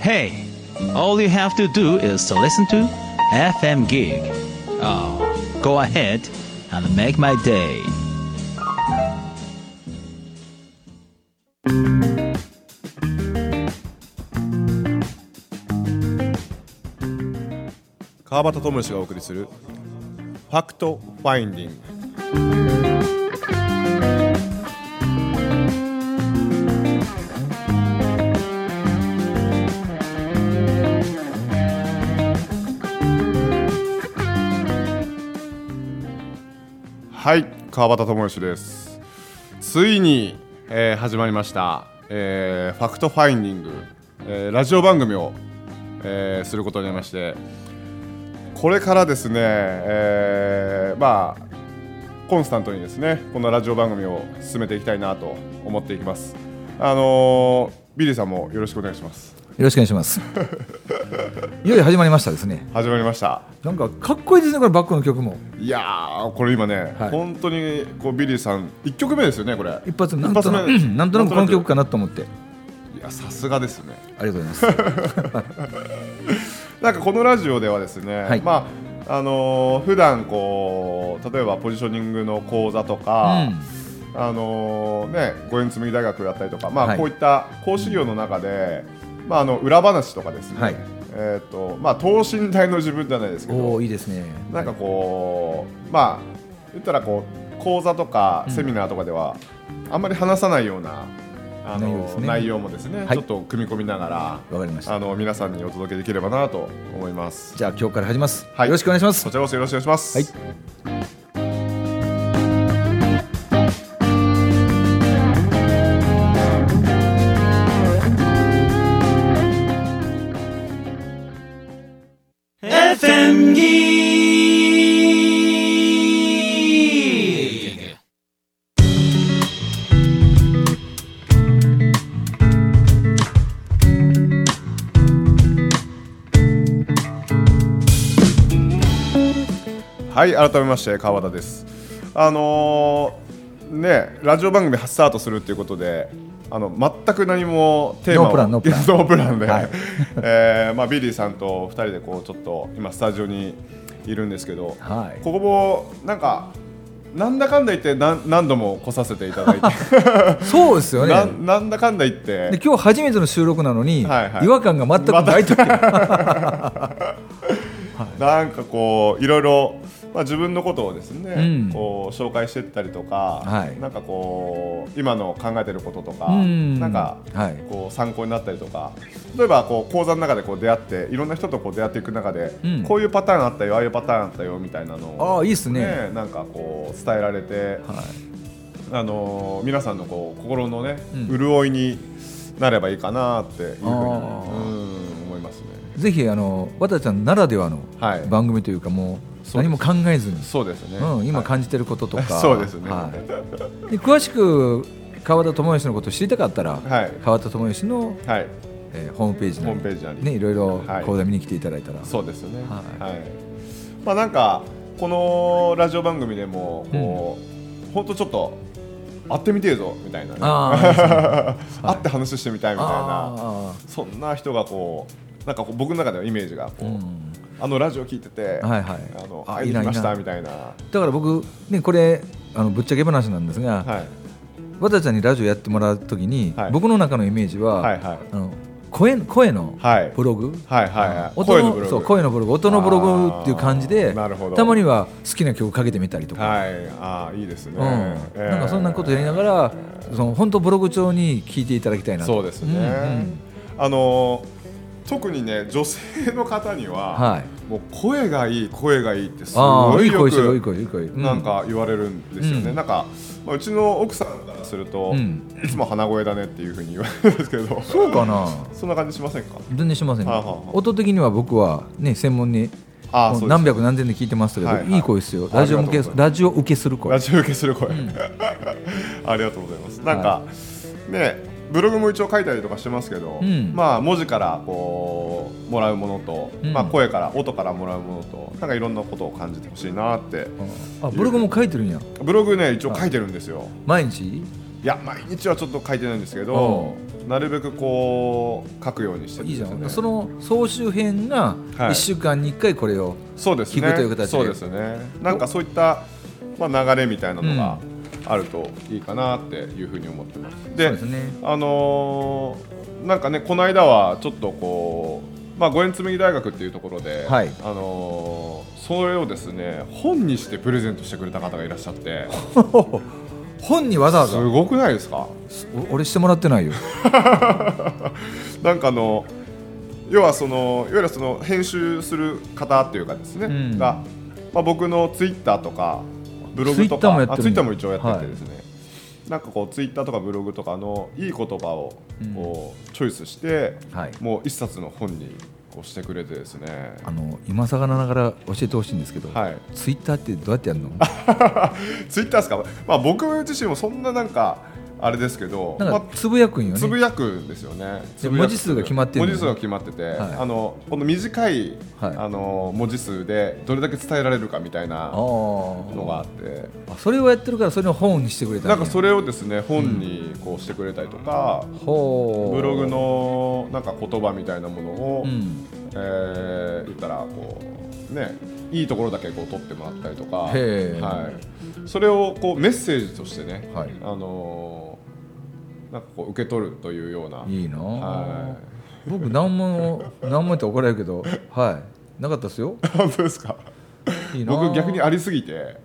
Hey, all you have to do is to listen to FM Gig. Oh, go ahead and make my day. 川端智之がお送りするファクトファインディング 」。川端智之です。ついに、えー始まりました、えー Fact Finding、えーラジオ番組を、えすることになりまして。これからですね、えまあコンスタントにですねこのラジオ番組を進めていきたいなと思っていきます。あのビリーさんもよろしくお願いします。ろしくお願いします。いよいよ始まりましたですね。始まりましたなんかかっこいいですね、これバックの曲も。いやーこれ今ね、はい本当にこうビリーさん1曲目ですよねこれ一発目なんとなんとなくこの曲かなと思って。いやさすがですねありがとうございます。なんかこのラジオではですね、はいまああのー普段こう例えばポジショニングの講座とか、あのーね五円紬大学だったりとか、まあはいこういった講師業の中で、まああの裏話とかですね、はいえっ、とまあ等身大の自分じゃないですけおどお、いいですね。なんかこうまあ言ったらこう講座とかセミナーとかでは、あんまり話さないようなあの内容もですね、はいちょっと組み込みながらわかりました。あの皆さんにお届けできればなと思います。じゃあ今日から始めます。はいよろしくお願いしますこ。ちらこそよろしくお願いします。はいはい、改めまして川端です。あのーね、ラジオ番組スタートするっていうことで、あの全く何もテーマをノープランノー で、はい。えーまあビリーさんと二人でこうちょっと今スタジオにいるんですけど、はい。ここもなんかなんだかんだ言って何何度も来させていただいて、そうですよね。ななんだかんだ言って。で今日初めての収録なのに、はいはい。違和感が全くない時、なんかこういろいろ、まあ、自分のことをですね、うん。こう紹介していったりとか、はい。なんかこう今の考えてることとか、うん。なんか、はい。こう参考になったりとか例えばこう講座の中でこう出会っていろんな人とこう出会っていく中で、うん。こういうパターンあったよああいうパターンあったよみたいなのをああいいっすね。なんかこう伝えられて、はい。あのー皆さんのこう心のね、うん。潤いになればいいかなっていうふうにうん思いますね。ぜひあの渡ちゃんならではのはい。番組というかもうそう何も考えずに、そうですね。うん、今はい。感じてることとか、そうですね。はい、で詳しく川田智義のことを知りたかったら、はい。川田智義の、はい、えーホームページホーにムページなり、ねいろいろはい。講座見に来ていただいたら、そうですよね。ははい。い。まあなんかこのラジオ番組でもこう、本当ちょっと会ってみてえぞみたいなね、あ 会って話してみたいみたいな、あそんな人がこうなんかこう僕の中ではイメージがこー、う、うん、あのラジオ聞いてて、はいはい。あのあ会いましたみたいな、だから僕ねこれあのぶっちゃけ話なんですが、はい。渡ちゃんにラジオやってもらうときに、はい。僕の中のイメージは、はいはい。あの声声のはい。ブログ、はいはいは声のブログ。そう声のブログ。音のブログっていう感じあでーなるほど。たまには好きな曲かけてみたりとか、はい。ああいいですね、うん。えーなんかそんなことやりながらその本当ブログ調に聞いていただきたいなと。そうですね、んうん。あのー特にね女性の方には、はい。もう声がいい声がいいってすごいよくなんか言われるんですよね、うん。なんか、まあ、うちの奥さんからすると、うん。いつも鼻声だねっていうふうに言われるんですけど。そうかな？そんな感じしませんか？全然しません、はあは音的には僕はね専門にああ何百何千で聞いてますけど、はいはい。いい声ですよ。あラジオ向けラジオ受けする声。ラジオ受けする声、ありがとうございます。なんか、ねブログも一応書いたりとかしてますけど、うん。まあ文字からこうもらうものと、うん。まあ声から音からもらうものとなんかいろんなことを感じてほしいなってあブログも書いてるんや。ブログね一応書いてるんですよ、毎日？いや毎日はちょっと書いてないんですけどなるべくこう書くようにしてるんいいじゃん、その総集編がはい。1週間に1回これを、そうですね。聞くという形で。そうですね。なんかそういった、まあ、流れみたいなのがあるといいかなっていうふうに思ってます。でね。あのーなんかねこの間はちょっとこうまあ五円紬大学っていうところで、はい。あのーそれをですね本にしてプレゼントしてくれた方がいらっしゃって。本にわざわざ？すごくないですか？お俺してもらってないよ。なんかあの要はそのいわゆるその編集する方っていうかですね、うん。が、まあ、僕のツイッターとかブログとかツイッターも一応やっててですね、なんかこうツイッターとかブログとかのいい言葉をこうチョイスして、はい。もう一冊の本にこうしてくれてですね。あの今更ながら教えてほしいんですけど、はい。ツイッターってどうやってやるの？ツイッターですか、まあ、僕自身もそんななんかあれですけど、まあなんかつぶやくんよね、つぶやくんですよね。文字数が決まって文字数が決まってて、はい。あのこの短い、はい。あの文字数でどれだけ伝えられるかみたいなあのがあって、あそれをやってるからそれを本にしてくれたんや。なんかそれをですね本にこうしてくれたりとか、ほう。ブログのなんか言葉みたいなものを、うん。えー言ったらこうねいいところだけこう取ってもらったりとか、はい、それをこうメッセージとしてね、はい。あのーなんかこう受け取るというような。いいな。あ、は僕何も何も言って怒られるけどはい。なかったですよ。本当ですか。いいな。あ僕逆にありすぎて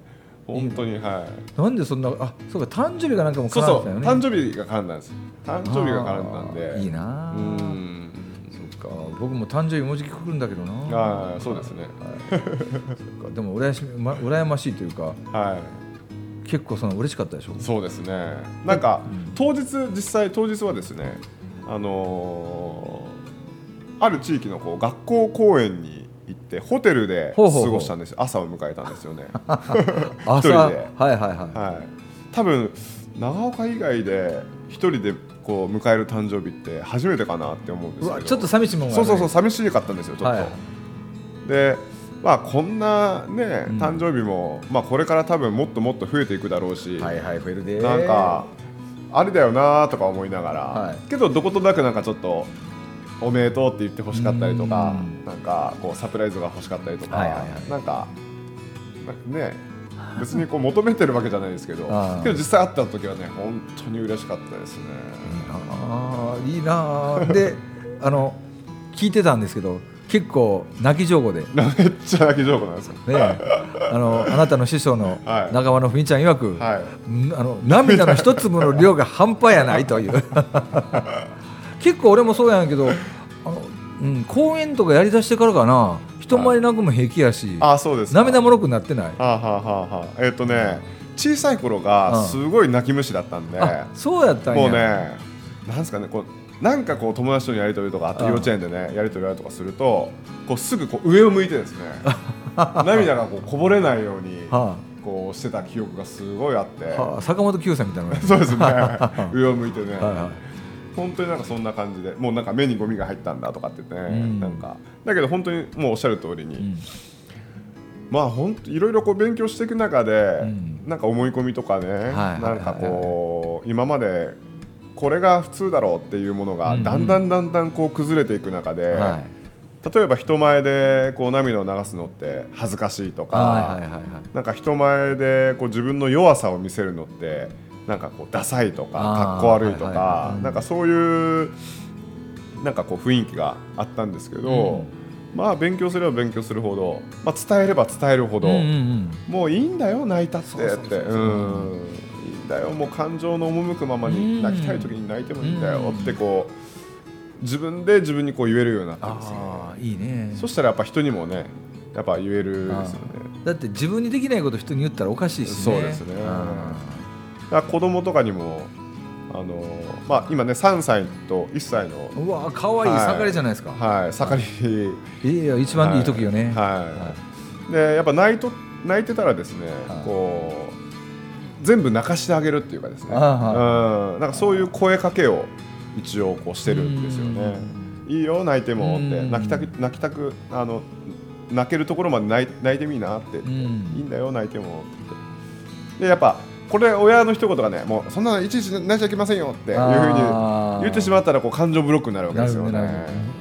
本当にはい。なんでそんなあそうか誕生日がなんかもそうそう。誕生日が絡んだんです。誕生日が絡んだんあで。ーいいな。あうん。そっか。僕も誕生日もうじき来るんだけどな。ああそうですね。そっか。でも羨ましいというか。はい結構その嬉しかったでしょ？そうですね。なんかうん。当日実際当日はですねあのーある地域のこう学校公園に行ってホテルで過ごしたんですよ。朝を迎えたんですよね。朝？一人で。はいはいはい。はい。多分長岡以外で一人でこう迎える誕生日って初めてかなって思うんですけど。ちょっと寂しいもんがそうそうそう寂しかったんですよちょっと、はい。でまあこんなねうん。誕生日も、まあこれから多分もっともっと増えていくだろうし、はいはい増えるでなんかあれだよなとか思いながら、はい。けどどことなくなんかちょっとおめでとうって言ってほしかったりとかうん。なんかこうサプライズが欲しかったりとか、はいはいはい。なんかなね別にこう求めてるわけじゃないですけど けど実際会った時はね本当に嬉しかったですね。ああいいなあであの聞いてたんですけど結構泣き上手で。ねめっちゃ泣き上手なんですよ。あのあなたの師匠のはい。仲間のふみちゃん曰く、はい。んあの涙の一粒の量が半端やないという。結構俺もそうやんやけどあの、うん、公演とかやりだしてからかな人前で泣くも平気やし、あそうですか。涙もろくなってない。はあ、はあはあはあ、えっ、とね小さい頃がすごい泣き虫だったんで、あそうやったんや。もうねなんですかねこうなんかこう友達とのやり取りとかあとあ幼稚園でねやり取りやるとかするとこうすぐこう上を向いてですね。涙がこうこぼれないようにはこうしてた記憶がすごいあって、あはあ。坂本九さんみたいな そうですね。上を向いてね、はいはい。本当になんかそんな感じでもうなんか目にゴミが入ったんだとかって言ってね、うん。なんか。だけど本当にもうおっしゃる通りに、うん。まあ本当いろいろこう勉強していく中で、ん。なんか思い込みとかね、はいはいはい。なんかこう今までこれが普通だろうっていうものがだんだんだんだんこう崩れていく中で、はい。例えば人前でこう涙を流すのって恥ずかしいとか、なんか人前でこう自分の弱さを見せるのってなんかこうダサいとかかっこ悪いとか、なんかそういうなんかこう雰囲気があったんですけど、まあ勉強すれば勉強するほど、まあ、伝えれば伝えるほど、もういいんだよ泣いたってってだよ。もう感情の赴くままにうん。泣きたい時に泣いてもいいんだよ。ってこう自分で自分にこう言えるようになったんですよ。ねああいいね。そしたらやっぱ人にもねやっぱ言えるですよね。だって自分にできないこと人に言ったらおかしいしね。そうですね。あだ子供とかにもあのまあ今ね3歳と1歳のーうわ可愛いはい。盛りじゃないですか、はい。盛り。い、いよ一番いい時よね、はい、でやっぱ泣いと泣いてたらですね、はい。こう全部泣かしてあげるっていうかですね、あうん、なんかそういう声かけを一応こうしてるんですよね。いいよ泣いてもって。うん。泣きたく泣きたくあの泣けるところまで泣い泣いてみいなって。言って、うん。いいんだよ泣いてもって。でやっぱこれ親の一言がねもうそんなのいちいちなっちゃいけませんよっていうふうに言ってしまったらこう感情ブロックになるわけですよね。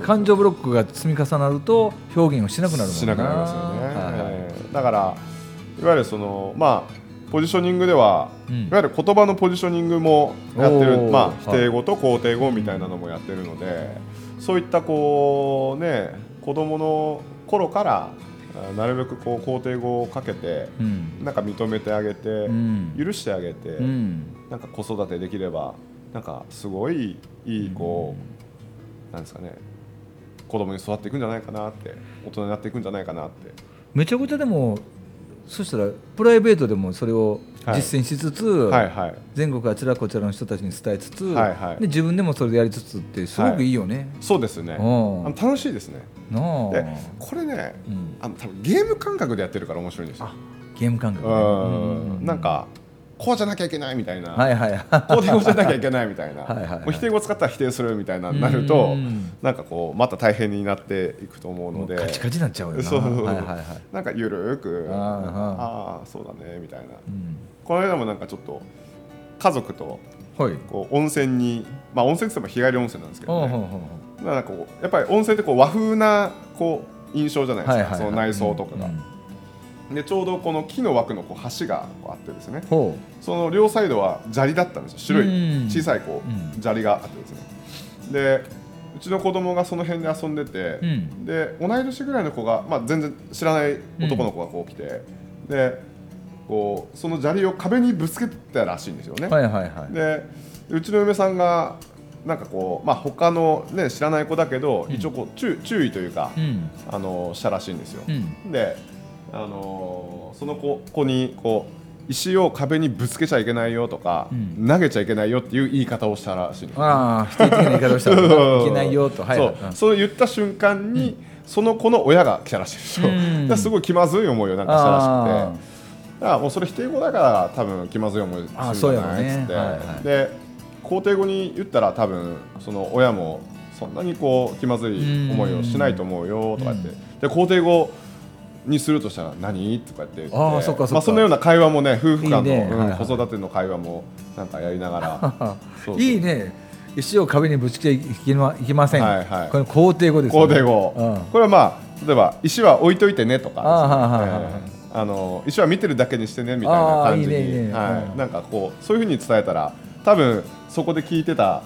感情ブロックが積み重なると表現をしなくなるもんな。しなくなりますよね、はい。だからいわゆるそのまあポジショニングでは、うん。いわゆる言葉のポジショニングもやっておる、ー。まあ、はい。否定語と肯定語みたいなのもやってるので、そういったこうね子供の頃からあなるべくこう肯定語をかけて、うん。なんか認めてあげて、うん。許してあげて、うん。なんか子育てできればなんかすごいいいこう、なんですかね子供に育っていくんじゃないかなって大人になっていくんじゃないかなって。めちゃくちゃでもそしたらプライベートでもそれを実践しつつ、はいはい。全国あちらこちらの人たちに伝えつつ、はいはい。で自分でもそれでやりつつってすごくい。いよね。そうですね。あうん。の楽しいですね。でこれねうん。あの多分ゲーム感覚でやってるから面白いんですよ。ゲーム感覚うね、うんん。なんかこうじゃなきゃいけないみたいな、はいはい。肯定語じゃなきゃいけないみたいな。はいはいはい。もう否定語使ったら否定するみたいななるとうん。なんかこうまた大変になっていくと思うので。カチカチになっちゃうよな。そう。はいはいはい。なんかゆるーくあー。ああそうだねみたいな。うん。この間もなんかちょっと家族とはい。こう温泉にまあ温泉って言っても日帰り温泉なんですけどね。なんかこうやっぱり温泉ってこう和風なこう印象じゃないですか、はいはいはい。その内装とかが、うんでちょうどこの木の枠のこう橋があってですね。ほその両サイドは砂利だったんですよ。白うん。い小さいこうん。う砂利があってですね。でうちの子供がその辺で遊んでて、うん。で同い年ぐらいの子が、まあ、全然知らない男の子がこう来て、でこうその砂利を壁にぶつけたらしいんですよね、うはいはいはい。でうちの嫁さんがなんかこう、まあ、他のね知らない子だけど、うん。一応こう注注意というか、うん。あのしたらしいんですよ、うん。で、あのーその子子にこう石を壁にぶつけちゃいけないよとか、うん。投げちゃいけないよっていう言い方をしたらしいああ否定的な言い方をしたらいけないよと。はいはい。そうそれ言った瞬間に、その子の親が来たらしいんですよ、うんですごい気まずい思いをなんかしたらしくあてだからもうそれ否定語だから多分気まずい思いするんじゃないっつって、ね。はいはい。で肯定語に言ったら多分その親もそんなにこう気まずい思いをしないと思うよとか言って、うん。で肯定語にするとしたら何？とかって言って。あーそっかそまあ、そのような会話もね夫婦間のね。はいはい子育ての会話もなんかやりながら。いいね。石を壁にぶつけていけまいけません、はいはい。これ肯定語ですよね。肯定語、うん。これはまあ例えば石は置いといてねとか。あーはいはいはいはい。えーあの石は見てるだけにしてねみたいな感じに。ねはい。なんかこうそういうふうに伝えたら多分そこで聞いてた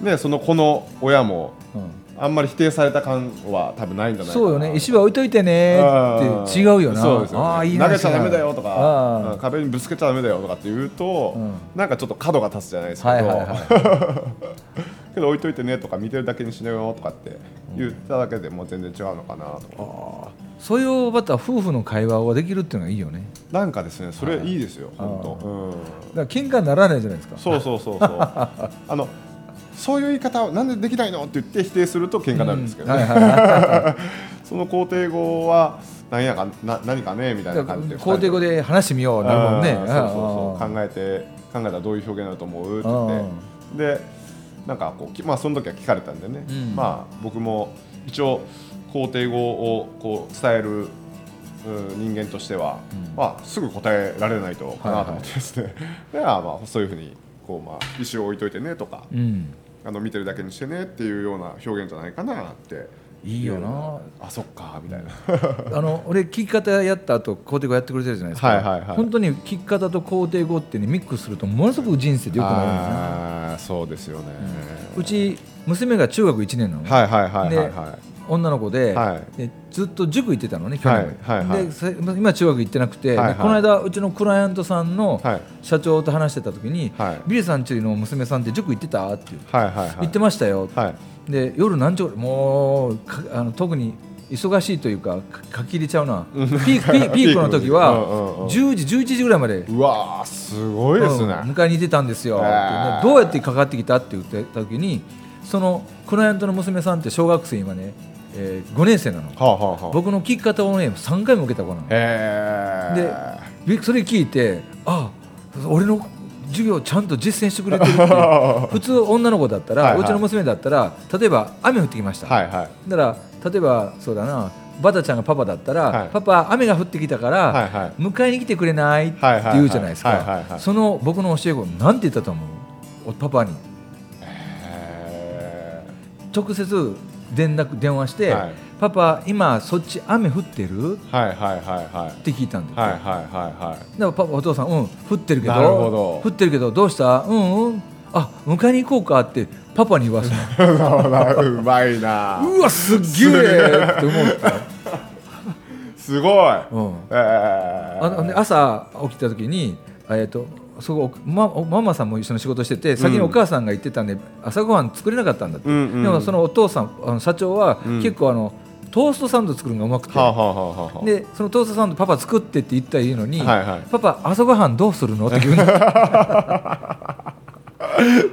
ねその子の親もうんあんまり否定された感は多分ないんじゃないそうよね。石は置いといてね。って違うよな。そうですよ、ね、いいな。投げちゃダメだよとか壁にぶつけちゃダメだよとかって言うと、うん。なんかちょっと角が立つじゃないですけど、はいはいは けど置いといてねとか見てるだけにしなよとかって言っただけでもう全然違うのかなとか、そういうまた夫婦の会話ができるっていうのがいいよね。なんかですねそれいいですよ、本当、うん、だから喧嘩にならないじゃないですか。そうそうそうそう。あのそういう言い方をなんでできないの？って言って否定すると喧嘩になるんですけど、ね。はいはいは その肯定語は何やかな何かねみたいいな感じで肯定語で話してみようなるもんね。そうそうそう。考えて考えたらどういう表現になると思う？って言って。でなんかこうきまあその時は聞かれたんでね、うん。まあ僕も一応肯定語をこう伝えるうん人間としては、うん。まあすぐ答えられないとかなと思ってですね、ではまあそういうふうにこうまあ石を置いといてねとか、うんあの見てるだけにしてねっていうような表現じゃないかなって。いいよな。あそっかみたいな。あの俺聞き方やった後肯定語やってくれてるじゃないですか、はいはいはい。本当に聞き方と肯定語ってねミックスするとものすごく人生でよくなるんですね。あーそうですよね、うち娘が中学1年なの、はいはいはいはいではい女の子で,、ずっと塾行ってたのね去年、でせ今中学行ってなくて、この間うちのクライアントさんのはい。社長と話してた時に、はい。ビリーさんちの娘さんって塾行ってたって言うはいはいはい。行ってましたよ、はい。で夜何時頃もうかあの特に忙しいというかか書き入れちゃうな。ピークピー ピークの時。はうんうんうん。10時11時ぐらいまで。うわーすごいですね、うん迎えに行ってたんですよ、どうやってかかってきたって言ってた時にそのクライアントの娘さんって小学生今ね、え5年生なの。はあはあはあ。僕の聞き方をね3回も受けた子なの。へでびそれ聞いてあ俺の授業ちゃんと実践してくれてるって 普通女の子だったらはいはい。うちの娘だったら例えば雨降ってきました、はいはい。だから例えばそうだなバタちゃんがパパだったら、はい。パパ雨が降ってきたから、はいはい。迎えに来てくれない？って言うじゃないですか。その僕の教え子なんて言ったと思う？おパパに。へ直接連絡電話して、はい。パパ今そっち雨降ってる？ーはいはいはいはい。って聞いたんですよ、はいはいはいはい。だからパパお父さんうん降ってるけど？降ってるけどどうした？うんうん。あ迎えに行こうかってパパに言わすの うまいな。うわすっげえ！って思って、すごい。うん、えー。あので朝起きた時に、えー、とそこまママさんも一緒に仕事してて先にお母さんが言ってたんで、朝ごはん作れなかったんだって、でもそのお父さんあの社長はうん。結構あの、トーストサンド作るのがうまくて、でそのトーストサンドパパ作ってって言ったらいいのに、パパ朝ごはんどうするのって言うの。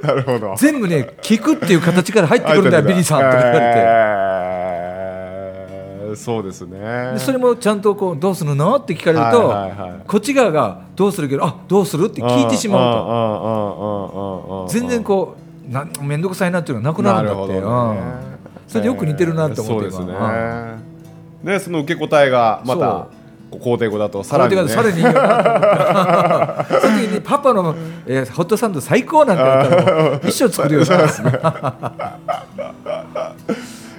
なるほど。全部ね聞くっていう形から入ってくるんだよビリーさんとか言われて。えーそうですね。でそれもちゃんとこうどうするの？って聞かれると、はいはいはい。こっち側がどうするけどあどうする？って聞いてしまうと。と全然こうなん面倒くさいなっていうのがなくなるんだって、うん。それでよく似てるなって思ってそうですね。今でその受け答えがまたそこう肯定語だとさらに、ね、さらにその時にパパの、えーホットサンド最高なんて言ったらもう一生作るよな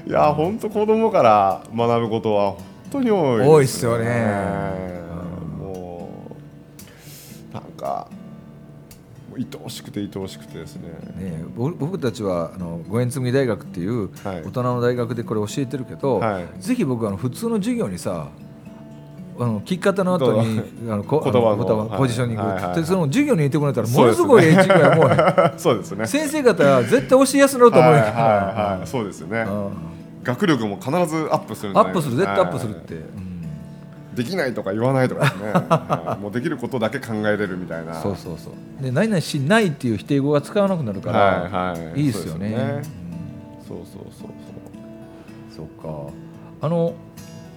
いや本当子供から学ぶことは本当に多いです、多いっすよね。もうなんかもう愛おしくて愛おしくてですね。ね、僕僕たちはあの五円紬大学っていうはい。大人の大学でこれ教えてるけど、はい。ぜひ僕あの普通の授業にさあの聞き方の後にあのこ言葉の言ポジショニング、はいはいはい。でその授業に入れてくれたらそうですね。ものすごいええ授業やもうね そうですね。先生方は絶対教えやすなると思うよ、はいはいはい。そうですよね。うん学力も必ずアップするアップする絶対アップするっはいて、うん。できないとか言わないとかですね、は いもうできることだけ考えれるみたいな。そうそうそう。で何々しないっていう否定語が使わなくなるから、はいはい。いいですよね。そうそうそうそうう。んそっか。あの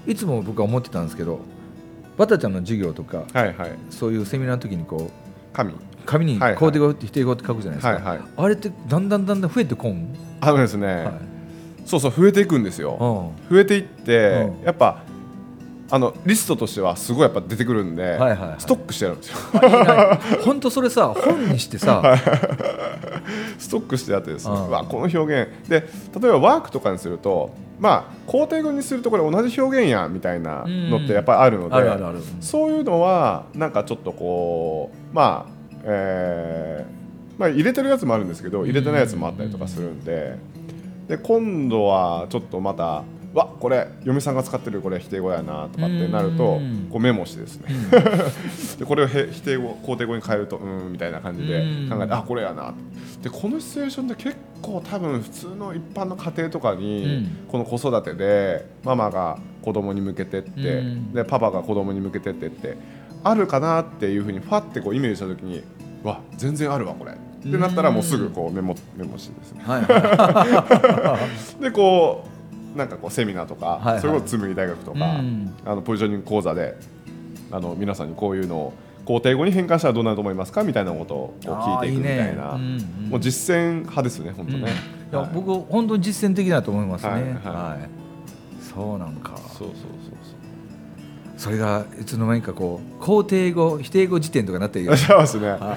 いつも僕は思ってたんですけどバタちゃんの授業とかはいはい。そういうセミナーの時にこう神紙に肯定語、否定語って書くじゃないですか、はいはい。あれってだんだんだんだん増えてこん、あのですね、はいそうそう増えていくんですよ。うん。増えていって、うん。やっぱあのリストとしてはすごいやっぱ出てくるんで、はいはいはい。ストックしてあるんですよ。本当それさ 本にしてさ、ストックしてあってですね、うん。わこの表現。で例えばワークとかにするとまあ肯定語にするとこれ同じ表現やんみたいなのってやっぱりあるので、あるあるある。そういうのはなんかちょっとこうまあえーまあ入れてるやつもあるんですけど入れてないやつもあったりとかするんでで今度はちょっとまたわこれ嫁さんが使ってるこれ否定語やなとかってなるとうんこうメモしてですね。でこれをへ否定語肯定語に変えるとうんみたいな感じで考えてあこれやな。でこのシチュエーションで結構多分普通の一般の家庭とかに、この子育てでママが子供に向けてって、うん。でパパが子供に向けてってってあるかなっていうふうにファってこうイメージした時にわ全然あるわこれってなったらもうすぐこうメモメモしてですね。はいはい。でこうなんかこうセミナーとか、はいはい。それこそ紬大学とか、うん。あのポジショニング講座であの皆さんにこういうのを肯定語に変換したらどうなると思いますかみたいなことを聞いていくみたいな。ね。うんうん。もう実践派ですね本当ね、うん。いやはい。僕本当に実践的だと思いますね。はいはい、はい。そうなんか。そうそうそうそれがいつの間にかこう肯定語否定語辞典とかなってるよそうそうですね。あ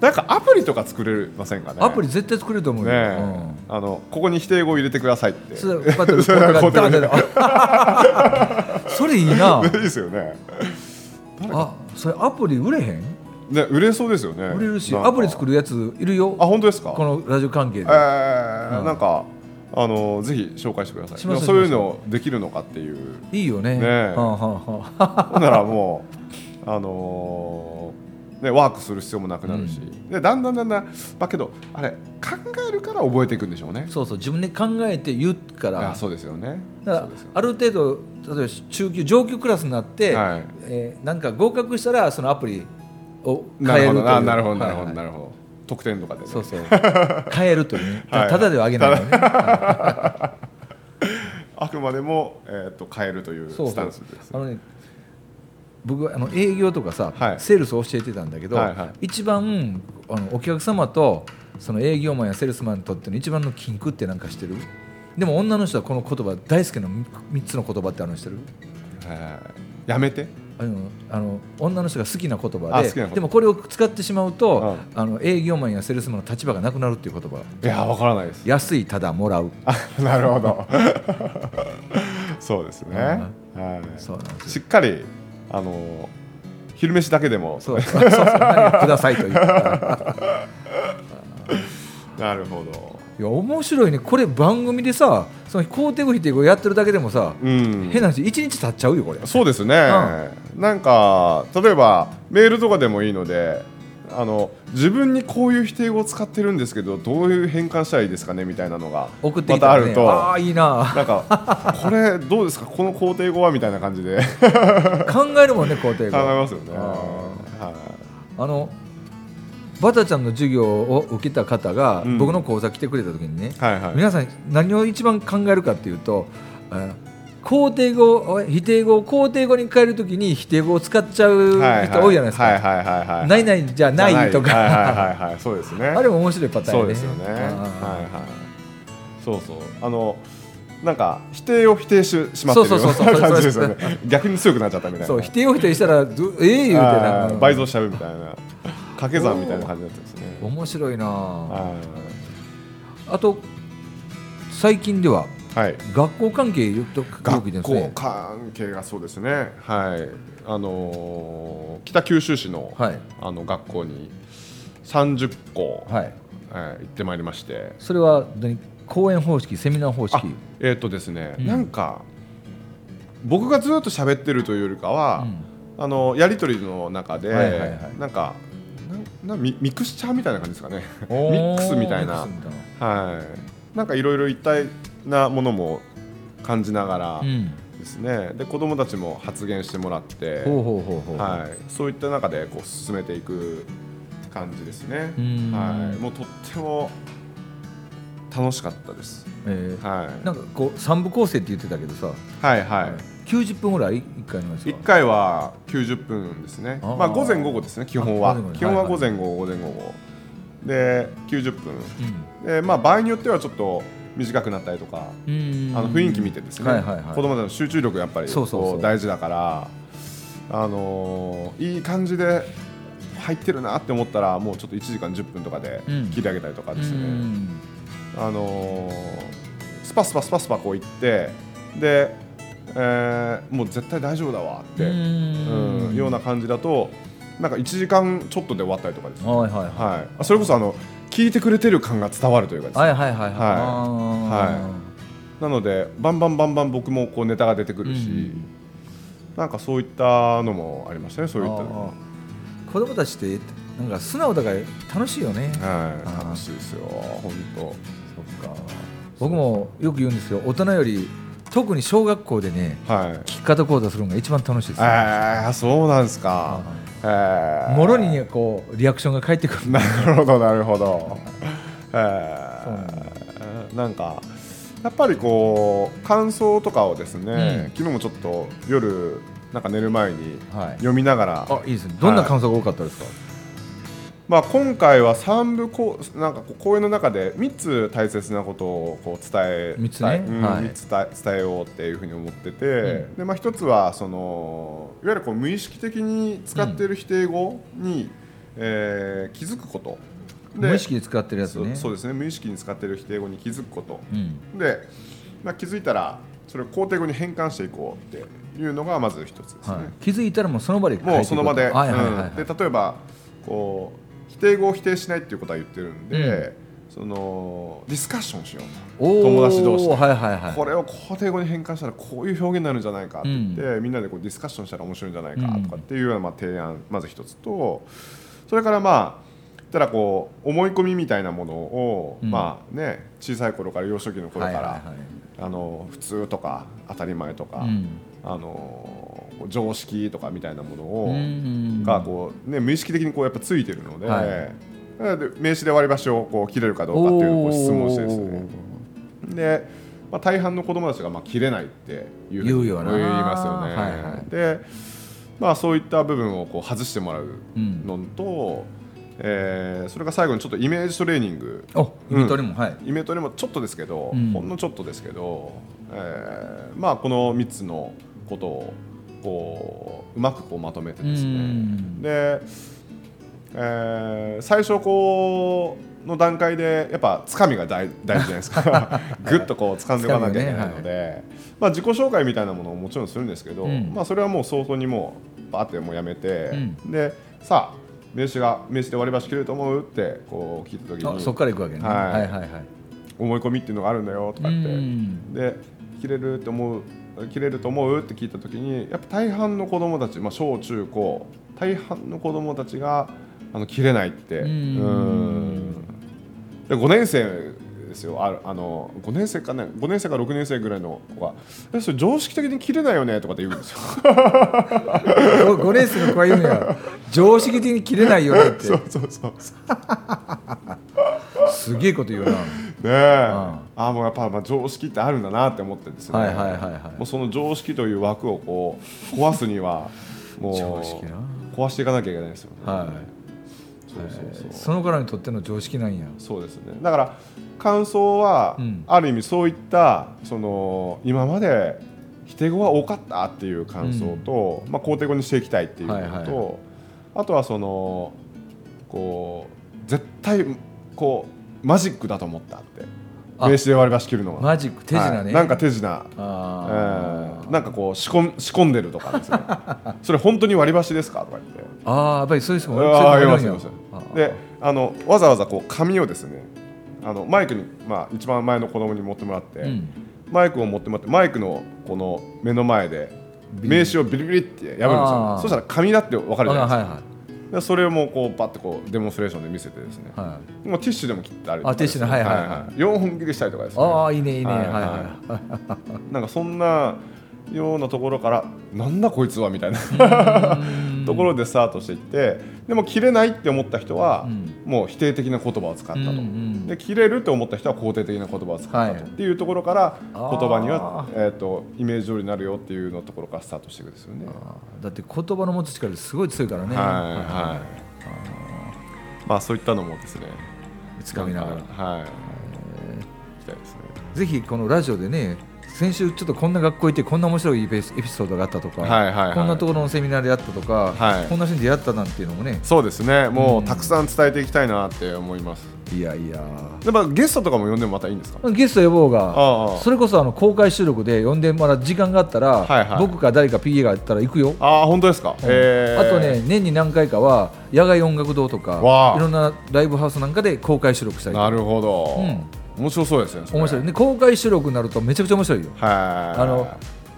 なんかアプリとか作れませんかね？あアプリ絶対作れると思うよ、ねえ、あのここに否定語を入れてくださいって。うん、それいいな。い いですよね。あそれアプリ売れへん？ね売れそうですよね。売れるしアプリ作るやついるよ？あ本当ですか？このラジオ関係で、えーうん。なんかあのぜひ紹介してください。そういうのできるのかっていう。いいよね。ねえ。はあはあはほんならもう あのーね、ワークする必要もなくなるし、でだんだんだんだんだけどあれ考えるから覚えていくんでしょうね。あそうそう自分で考えて言うから。あそうですよね。だからある程度例えば中級上級クラスになって、はい。えーなんか合格したらそのアプリをなるほ変えるとなるほどなるほどなるほど。得点とかでね。そうそう。変えるというね。はい。ただではあげないのね。あくまでも、えー、と変えるという。スタンスです。あのね僕はあの営業とかさ、はい。セールスを教えてたんだけど、はいはい。一番あのお客様とその営業マンやセールスマンにとっての一番の禁句ってなんかしてる？でも女の人はこの言葉大好きな3つの言葉ってあるの知ってる？えーやめて。あのあの女の人が好きな言葉ででもこれを使ってしまうと、うあの営業マンやセールスマンの立場がなくなるっていう言葉。いやわからないです。安いただもらう。あなるほど。そうですね、はい。そうなんですよ。しっかりあの昼飯だけでも。そうそう。そうくださいという。い なるほど。や面白いね。これ番組でさその肯定語否定語やってるだけでもさ、うん。変な話1日経っちゃうよこれ。そうですね、なんか例えばメールとかでもいいのであの自分にこういう否定語を使ってるんですけどどういう変換したらいいですかねみたいなのが送ってきたら、ね、またあると。ああいいな。なんかこれどうですか？この肯定語はみたいな感じで。考考えるもんね肯定え語ますよね。あはい。あのバタちゃんの授業を受けた方が、うん。僕の講座来てくれた時にね、はいはい。皆さん何を一番考えるかっていうとあ肯定語否定語を肯定語に変えるときに否定語を使っちゃうはい人多いじゃないですか、ないないじゃないとか、あれも面白いパターンそねうですよね。はいあはい。そうそう。あのなんか否定を否定ししまってるよそうそうそうそう。うな感じですよね逆に強くなっちゃったみたいな。ーそう否定を否定したらどええ言うてはない倍増しちゃうみたいな。掛け算みたいな感じになってますね。面白いなあ。はあと最近ではいはい。学校関係よく学校関係がそうですね。はい。あのー北九州市のはい。あの学校に30校はい。はい行ってまいりまして。それは何講演方式セミナー方式？あえっ、とですね、うん。なんか僕がずっと喋ってるというよりかは、うん。あのやり取りの中で、はいはいはい。なんかななミミクスチャーみたいな感じですかね。ミックスみたいな。はい。なんかいろいろ一体なものも感じながらうん。ですね、で子供たちも発言してもらって、そういった中でこう進めていく感じですね。う、ん。はい、もうとっても楽しかったです、えー。はい、なんかこう三部構成って言ってたけどさ。はいはい。90分ぐらい？一回のやつは。1回は90分ですね。あー。まあ午前午後ですね基本は。基本は午前午後午前午後。で90分。うん。でまあ場合によってはちょっと短くなったりとかうん。あの雰囲気見てですね、はいはいはい。子供たちの集中力やっぱりそうそうそうこう。大事だからあのーいい感じで入ってるなって思ったらもうちょっと1時間10分とかでうん。切り上げたりとかですね、うん。あのースパスパスパスパこう行ってで、えーもう絶対大丈夫だわって、うん。うんような感じだとなんか1時間ちょっとで終わったりとかですね、はいはいはい。はい、あそれこそあの聞いてくれてる感が伝わるというかですね、はいはいはいはい。はなのでバンバンバンバン僕もこうネタが出てくるし、うん。なんかそういったのもありましたねそういった。子供たちってなんか素直だから楽しいよね。はい。楽しいですよ。本当。そっか。僕もよく言うんですよ。大人より特に小学校でねはい。聞き方講座するのが一番楽しいですよ。えー、そうなんですか。えーもろにねこうリアクションが返ってくる。なるほどなるほど。なんかやっぱりこう感想とかをですね、うん。昨日もちょっと夜なんか寝る前にはい。読みながら、あいいですね。どんな感想が多かったですか、まあ今回は三部こうなんかこう講演の中で三つ大切なことをこう伝え三つね？うんはい。三つ伝え伝えようっていうふうに思ってて、ん。でまあ一つはそのいわゆるこう無意識的に使っている否定語に、えー気づくこと。で無意識で使ってるやつね。そうですね。無意識に使っている否定語に気づくこと。うん。で、まあ、気づいたらそれを肯定語に変換していこうっていうのがまず一つですね、はい、気づいたらもうその場でもうその場で,、はいはいはい、はい。うん。で例えばこう否定語を否定しないっていうことは言ってるんで、そのディスカッションしよう。と友達同士で。はいはいはい。これを肯定語に変換したらこういう表現になるんじゃないかって言って、みんなでこうディスカッションしたら面白いんじゃないかとかっていうようなまあ提案まず一つとそれからまあたらこう思い込みみたいなものを、うん。まあね小さい頃から幼少期の頃から、あの普通とか当たり前とか、うん。あの常識とかみたいなものを、うん。がこう、ね、無意識的にこうやっぱついてるので,、はい。で名刺で割り箸をこう切れるかどうかっていうこう質問してですね。で、まあ、大半の子供たちがまあ切れないっていう言いますよね。はいはい。で、まあ、そういった部分をこう外してもらううん。のと、えーそれから最後にちょっとイメージトレーニング。おイベントにも、はい。イベントにもちょっとですけど、うん。ほんのちょっとですけど、えーまあ、この3つのことをこううまくこうまとめてですうねん。で、えー最初こうの段階でやっぱつかみが大大事じゃないですか。ぐっとこう掴んでいかなきゃいけないので、まあ、自己紹介みたいなものももちろんするんですけど、うん。まあ、それはもう早々にもうバーってもうやめて、うでさあ名刺が名刺で割り箸切れると思うってこう聞いた時にあそこから行くわけね、はい。はいはいはい。思い込みっていうのがあるんだよとか言って、うん。で切れるって思う切れると思う？って聞いた時にやっぱ大半の子供たち、まあ、小中高大半の子供たちがあの切れないって。うん。うん。で5年生ですよ。ああの5年生かね5年生か6年生ぐらいの子が「えそれ常識的に切れないよね」とかって言うんですよ。5年生の子が言うんや。常識的に切れないよねって。そうそうそう。すげえこと言うなねえ、ああもうやっぱ、まあ、常識ってあるんだなって思ってですね、はいはいはいはい。もうその常識という枠をこう壊すには もう常識な。壊していかなきゃいけないですよね。はい。そうそうそう。その子らにとっての常識なんや。そうですね。だから感想は、うん。ある意味そういったその今まで否定語が多かったっていう感想と、まあ、肯定語にしていきたいっていうのと、はいはい。あとはそのこう絶対こうマジックだと思ったって。あ。名刺で割り箸切るのが。マジック手品ね、はい。なんか手品。えー。なんかこう仕込ん仕込んでるとかですね。それ本当に割り箸ですか？とか言って。あーやっぱりそういう人もんやいますいますであのわざわざこう紙をですねあのマイクに、まあ、一番前の子供に持ってもらって、うん。マイクを持ってもらってマイクのこの目の前で名刺をビリビリって破るんですあよー。そしたら紙だって分かるじゃないですか、はいはでそれをもうこうバッてこうデモンストレーションで見せてですね、いはい。もうティッシュでも切ってある。あティッシュねはいはいはい。4本切りしたりとかですね。ああいいねいいね。はい。はいはいはい。なんかそんなようなところからなんだこいつはみたいな。ところでスタートしていってでも切れないって思った人は、うん。もう否定的な言葉を使ったと、で切れると思った人は肯定的な言葉を使ったと、はい。っていうところから言葉には、えー、とイメージ通りになるよっていうのところからスタートしていくんですよね。だって言葉の持つ力すごい強いからね。はいはい。まあそういったのもですね。つかみながら。はい、きたいですね。ぜひこのラジオでね先週ちょっとこんな学校行ってこんな面白いエピエピソードがあったとか、はいはいはい。こんなところのセミナーであったとか、はい。こんな人に出会ったなんていうのもね。そうですね。もううん。たくさん伝えていきたいなって思います。いやいや。でまあゲストとかも呼んでもまたいいんですか？ゲスト呼ぼうがそれこそあの公開収録で呼んでもらう時間があったら、はいはい。僕か誰か PA があったら行くよ、ああ本当ですか、えー。あとね年に何回かは野外音楽堂とかいろんなライブハウスなんかで公開収録したりなるほど、面白そうですね面白い。ね公開収録になるとめちゃくちゃ面白いよ。はい。あの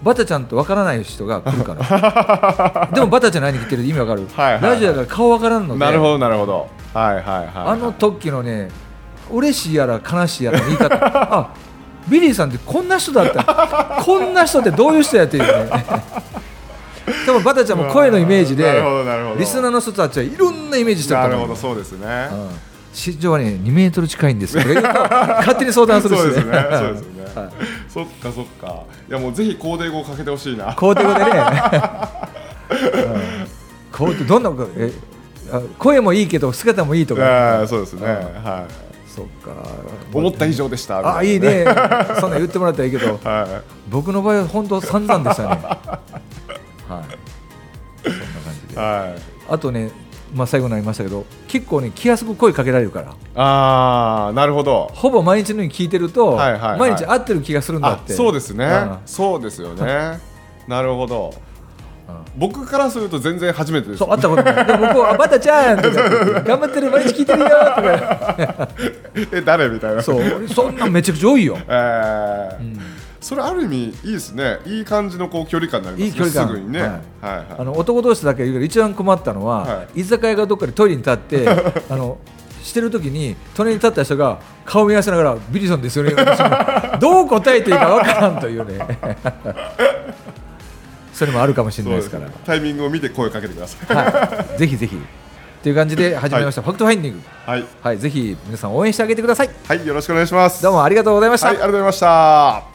バタちゃんとわからない人が来るから。でもバタちゃん何に来てる意味わかる。はいはいはい。ラジオだから顔わからんので。なるほどなるほど。はいはいはいあの時のね嬉しいやら悲しいやらの言い方。あビリーさんってこんな人だった。こんな人ってどういう人やっていうね。多分バタちゃんも声のイメージでなるほどなるほど。リスナーの人たちはいろんなイメージしてると思う。なるほどそうですね、うん身長はね2メートル近いんです。勝手に想像するしそうですね。そうですね、はい。そっかそっか。いやもうぜひコーデ語をかけてほしいな。コーテ語でね、うん。コーテどんなえあ声もいいけど姿もいいとか。あーそうですね、うん。はい。そっか。思った以上でしたみたな。あいいね。そんなん言ってもらったらいいけど。は僕の場合は本当散々でしたね。はい。そんな感じで。いはい。あとねまあ最後になりましたけど結構ね気安く声かけられるから。ああなるほど。ほぼ毎日のように聞いてると、はいはいはい。毎日会ってる気がするんだあって。そうですね、うん。そうですよね。なるほど、うん。僕からすると全然初めてです。そう会ったことない。でも僕はあバタちゃんとか 頑張ってる毎日聞いてるよとか。え誰みたいな。そう。そんなんめちゃくちゃ多いよ。えーそれある意味いいですね。いい感じのこう距離感になりますね。いい距離感。すぐにね、ははいいはい。あの男同士だけ言うけど一番困ったのは、は居酒屋がどっかでトイレに立って あのしてる時に隣に立った人が顔見合わせながらビリソンですよね。どう答えていいかわからんというね。それもあるかもしれないですから。タイミングを見て声かけてください。はい、ぜひぜひ。という感じで始めました、ファクトファインディング、はい、はい、ぜひ皆さん応援してあげてください。はい、よろしくお願いします。どうもありがとうございました、はい、ありがとうございました